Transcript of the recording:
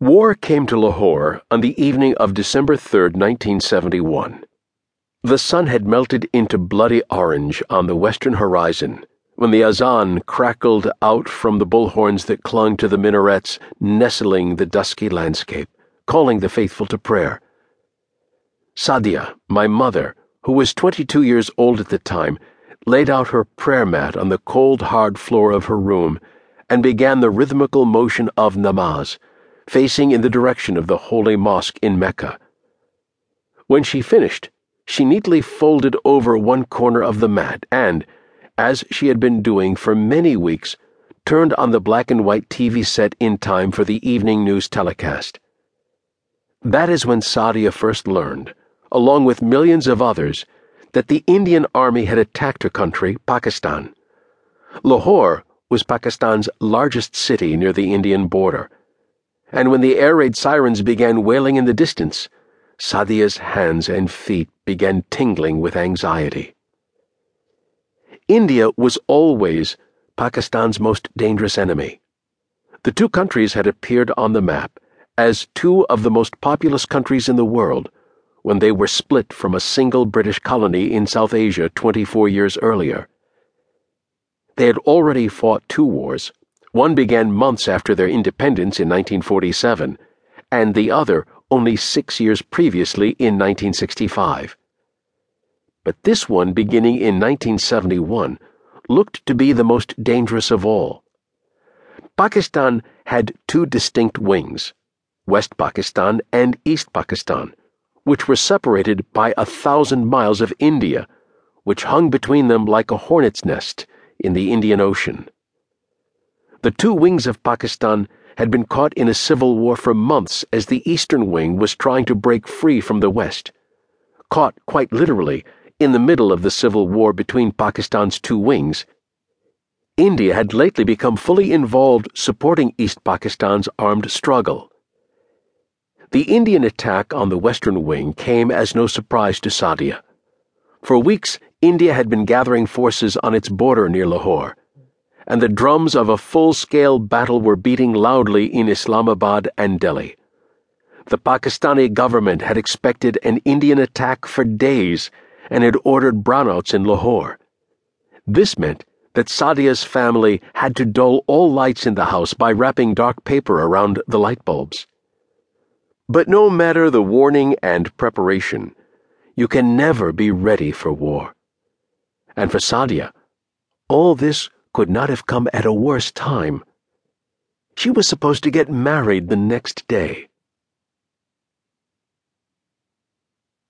War came to Lahore on the evening of December 3, 1971. The sun had melted into bloody orange on the western horizon when the azan crackled out from the bullhorns that clung to the minarets nestling the dusky landscape, calling the faithful to prayer. Sadia, my mother, who was 22 years old at the time, laid out her prayer mat on the cold, hard floor of her room and began the rhythmical motion of namaz facing in the direction of the holy mosque in Mecca. When she finished, she neatly folded over one corner of the mat and, as she had been doing for many weeks, turned on the black and white TV set in time for the evening news telecast. That is when Sadia first learned, along with millions of others, that the Indian Army had attacked her country, Pakistan. Lahore was Pakistan's largest city near the Indian border and when the air raid sirens began wailing in the distance, Sadia's hands and feet began tingling with anxiety. India was always Pakistan's most dangerous enemy. The two countries had appeared on the map as two of the most populous countries in the world when they were split from a single British colony in South Asia 24 years earlier. They had already fought two wars one began months after their independence in 1947, and the other only six years previously in 1965. But this one, beginning in 1971, looked to be the most dangerous of all. Pakistan had two distinct wings West Pakistan and East Pakistan, which were separated by a thousand miles of India, which hung between them like a hornet's nest in the Indian Ocean. The two wings of Pakistan had been caught in a civil war for months as the eastern wing was trying to break free from the west. Caught, quite literally, in the middle of the civil war between Pakistan's two wings. India had lately become fully involved supporting East Pakistan's armed struggle. The Indian attack on the western wing came as no surprise to Sadia. For weeks, India had been gathering forces on its border near Lahore and the drums of a full scale battle were beating loudly in Islamabad and Delhi. The Pakistani government had expected an Indian attack for days and had ordered brownouts in Lahore. This meant that Sadia's family had to dull all lights in the house by wrapping dark paper around the light bulbs. But no matter the warning and preparation, you can never be ready for war. And for Sadia, all this could not have come at a worse time. She was supposed to get married the next day.